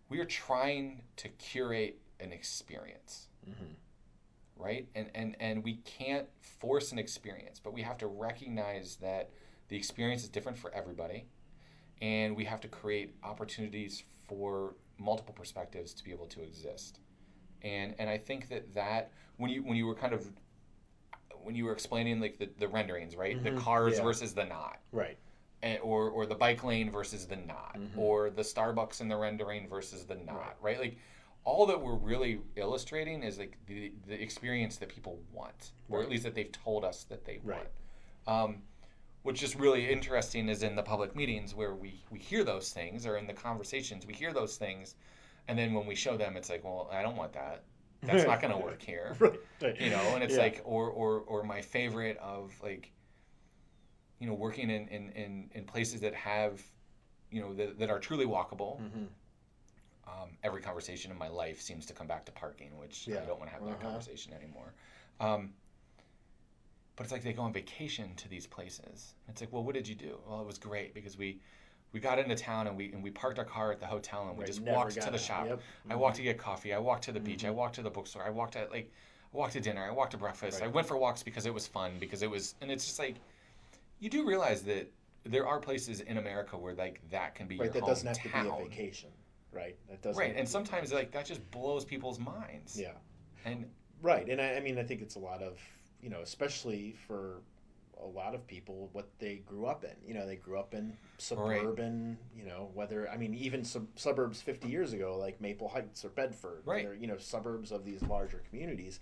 we are trying to curate an experience mm-hmm. right? And, and and we can't force an experience but we have to recognize that the experience is different for everybody and we have to create opportunities for multiple perspectives to be able to exist. And and i think that that when you when you were kind of when you were explaining like the, the renderings right the Mhm, cars yeah. versus the not Right. and, or or the bike lane versus the not, or the Starbucks in the rendering versus the not, right? Like all that we're really illustrating is like the the experience that people want, or at least that they've told us that they Right. want. Um, what's just really interesting is in the public meetings where we we hear those things, or in the conversations we hear those things, and then when we show them, it's like, well, I don't want that. That's not going to work here Right. you know and it's Yeah. like or or or my favorite of like you know working in in in, in places that have you know that, that are truly walkable Mhm. um, every conversation in my life seems to come back to parking which yeah. i don't want to have that Uh-huh. conversation anymore um, but it's like they go on vacation to these places it's like well what did you do well it was great because we we got into town and we and we parked our car at the hotel and we Right, just walked to the out. shop Yep. I walked to get coffee. I walked to the beach. I Mm-hmm. walked to the bookstore. I walked at like, I walked to dinner. I walked to breakfast. I went for walks because it was fun. Because it was, and it's just like, you do realize that there are places in America where like that can be Right. That doesn't have to be a vacation. Right. That doesn't. Right, and sometimes like that just blows people's minds. Yeah. And Right, and I, I mean, I think it's a lot of you know, especially for a lot of people, what they grew up in. You know, they grew up in suburban. You know, whether I mean, even sub- suburbs fifty years ago, like Maple Heights or Bedford, Right. You know, suburbs of these larger communities.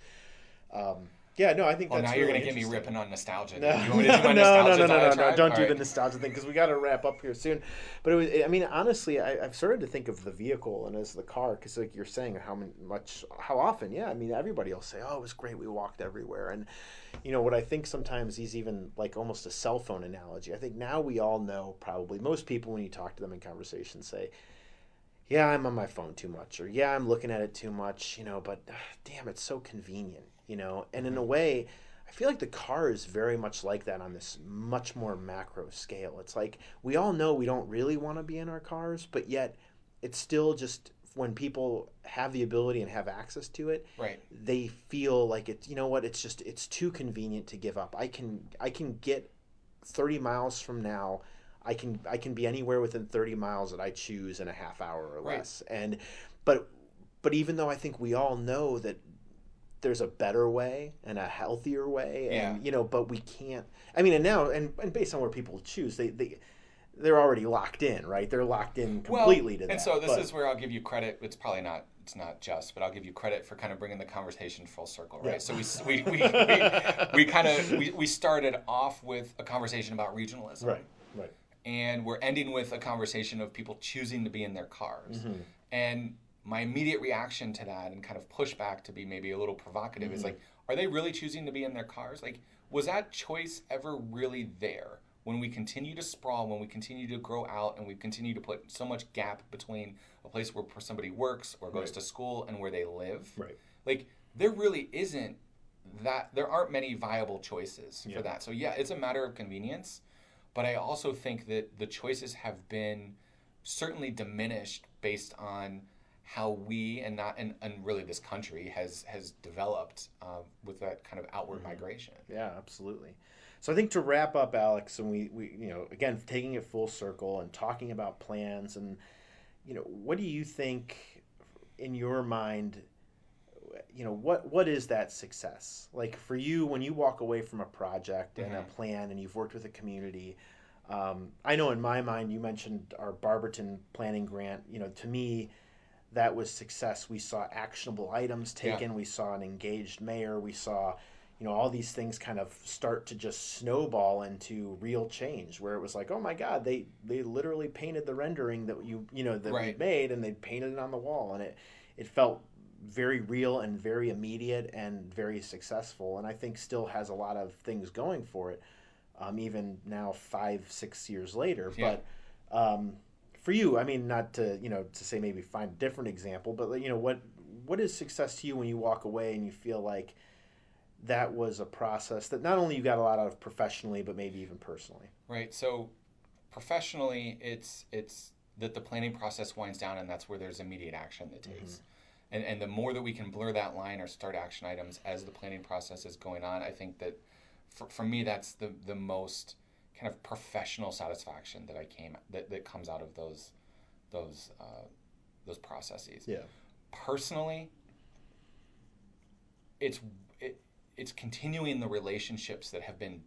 Um, yeah, no, I think well, that's now you're really gonna get me ripping on nostalgia. No, You want me to do my no, no, nostalgia no, no, no, no? Don't All do the nostalgia thing because we got to wrap up here soon. But it was, I mean, honestly, I, I've started to think of the vehicle and as the car because, like you're saying, how much, how often? Yeah, I mean, everybody will say, "Oh, it was great. We walked everywhere." And you know what I think sometimes is even like almost a cell phone analogy. I think now we all know probably most people when you talk to them in conversation say. Yeah, I'm on my phone too much, or yeah, I'm looking at it too much, you know. But uh, damn, it's so convenient, you know. And in a way, I feel like the car is very much like that on this much more macro scale. It's like we all know we don't really want to be in our cars, but yet it's still just when people have the ability and have access to it, Right. they feel like it's you know what it's just it's too convenient to give up. I can I can get 30 miles from now I can I can be anywhere within 30 miles that I choose in a half hour or Right. less. And but but even though I think we all know that there's a better way and a healthier way and Yeah. you know but we can't I mean and now and, and based on where people choose they they they're already locked in, right? They're locked in completely well, to that. And so this but- is where I'll give you credit. It's probably not. It's not just, but I'll give you credit for kind of bringing the conversation full circle, right? Yeah. So we we, we, we, we kind of we, we started off with a conversation about regionalism, right, right. and we're ending with a conversation of people choosing to be in their cars. Mm-hmm. And my immediate reaction to that and kind of pushback to be maybe a little provocative Mm-hmm. is like, are they really choosing to be in their cars? Like, was that choice ever really there? When we continue to sprawl, when we continue to grow out, and we continue to put so much gap between a place where somebody works or goes Right. to school and where they live, Right. like there really isn't that there aren't many viable choices Yeah. for that. So yeah, it's a matter of convenience, but I also think that the choices have been certainly diminished based on how we and not and, and really this country has has developed uh, with that kind of outward Mm-hmm. migration. Yeah, absolutely. So I think to wrap up, Alex, and we, we you know again taking it full circle and talking about plans and you know what do you think in your mind you know what what is that success like for you when you walk away from a project and a Mhm. plan and you've worked with a community um, i know in my mind you mentioned our barberton planning grant you know to me that was success we saw actionable items Yeah. taken we saw an engaged mayor we saw you know all these things kind of start to just snowball into real change where it was like oh my god they they literally painted the rendering that you you know that we Right. made and they painted it on the wall and it it felt very real and very immediate and very successful and i think still has a lot of things going for it um, even now five six years later Yeah. but um, for you i mean not to you know to say maybe find a different example but you know what what is success to you when you walk away and you feel like that was a process that not only you got a lot out of professionally but maybe even personally Right. So professionally, it's it's that the planning process winds down, and that's where there's immediate action that mm-hmm. takes. And and the more that we can blur that line or start action items as the planning process is going on, I think that for, for me that's the the most kind of professional satisfaction that I came that, that comes out of those those uh, those processes. Yeah. Personally it's it, it's continuing the relationships that have been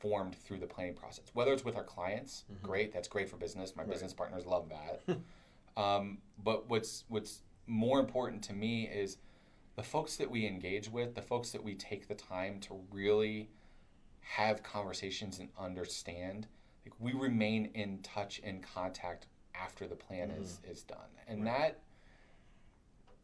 formed through the planning process. Whether it's with our clients great that's great for business. My Right. business partners love that. Um, but what's what's more important to me is the folks that we engage with the folks that we take the time to really have conversations and understand like we remain in touch and contact after the plan is is done. And that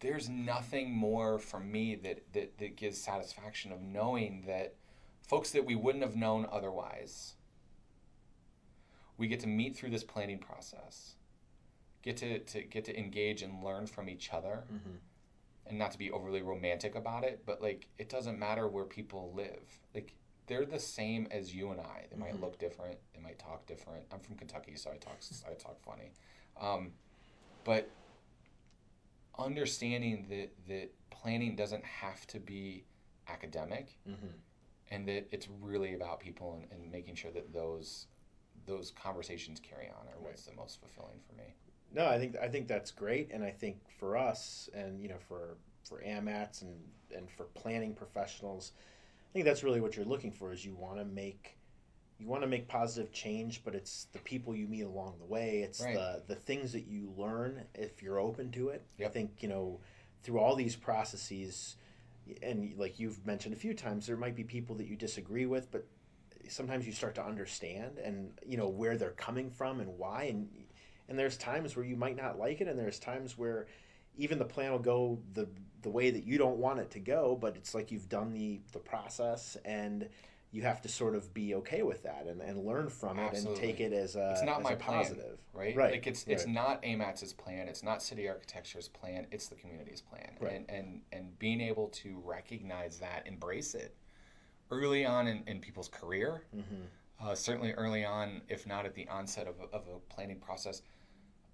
there's nothing more for me that, that that gives satisfaction of knowing that folks that we wouldn't have known otherwise we get to meet through this planning process get to, to get to engage and learn from each other Mhm. and not to be overly romantic about it but like it doesn't matter where people live. Like they're the same as you and I. They might Mhm. look different. They might talk different. I'm from Kentucky, so I talk I talk funny, um, but understanding that that planning doesn't have to be academic, Mhm. and that it's really about people and, and making sure that those those conversations carry on are what's the most fulfilling for me. No, I think I think that's great, and I think for us, and you know, for for AMATS and and for planning professionals, think that's really what you're looking for. Is you want to make you want to make positive change, but it's the people you meet along the way. It's Right. the the things that you learn if you're open to it. I think you know through all these processes, and like you've mentioned a few times, there might be people that you disagree with, but sometimes you start to understand and you know where they're coming from and why and and there's times where you might not like it and there's times where even the plan will go the the way that you don't want it to go but it's like you've done the the process and you have to sort of be okay with that and, and learn from it and take it as a It's not as my a plan, positive right? Right, Like it's it's right. not AMAT's plan. It's not city architecture's plan. It's the community's plan. Right. And and and being able to recognize that, embrace it early on in, in people's career, Mhm. uh, certainly early on, if not at the onset of a, of a planning process.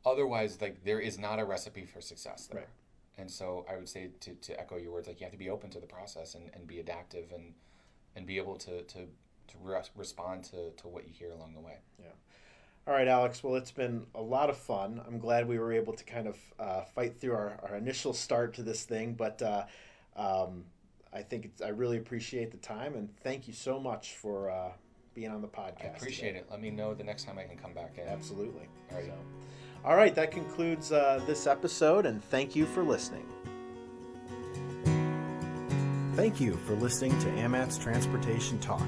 Otherwise, like there is not a recipe for success there. Right. And so I would say to, to echo your words, like you have to be open to the process and, and be adaptive and and be able to to, to res- respond to, to what you hear along the way. Yeah. All right alex well it's been a lot of fun i'm glad we were able to kind of uh, fight through our, our initial start to this thing but uh, um, i think it's, i really appreciate the time and thank you so much for uh, being on the podcast I appreciate it. Let me know the next time I can come back in. Absolutely. All right. So, all right, that concludes uh, this episode, and thank you for listening. Thank you for listening to AMATS Transportation Talk.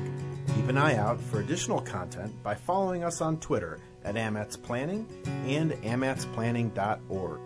Keep an eye out for additional content by following us on Twitter at AMATS Planning and AMATSPlanning.org.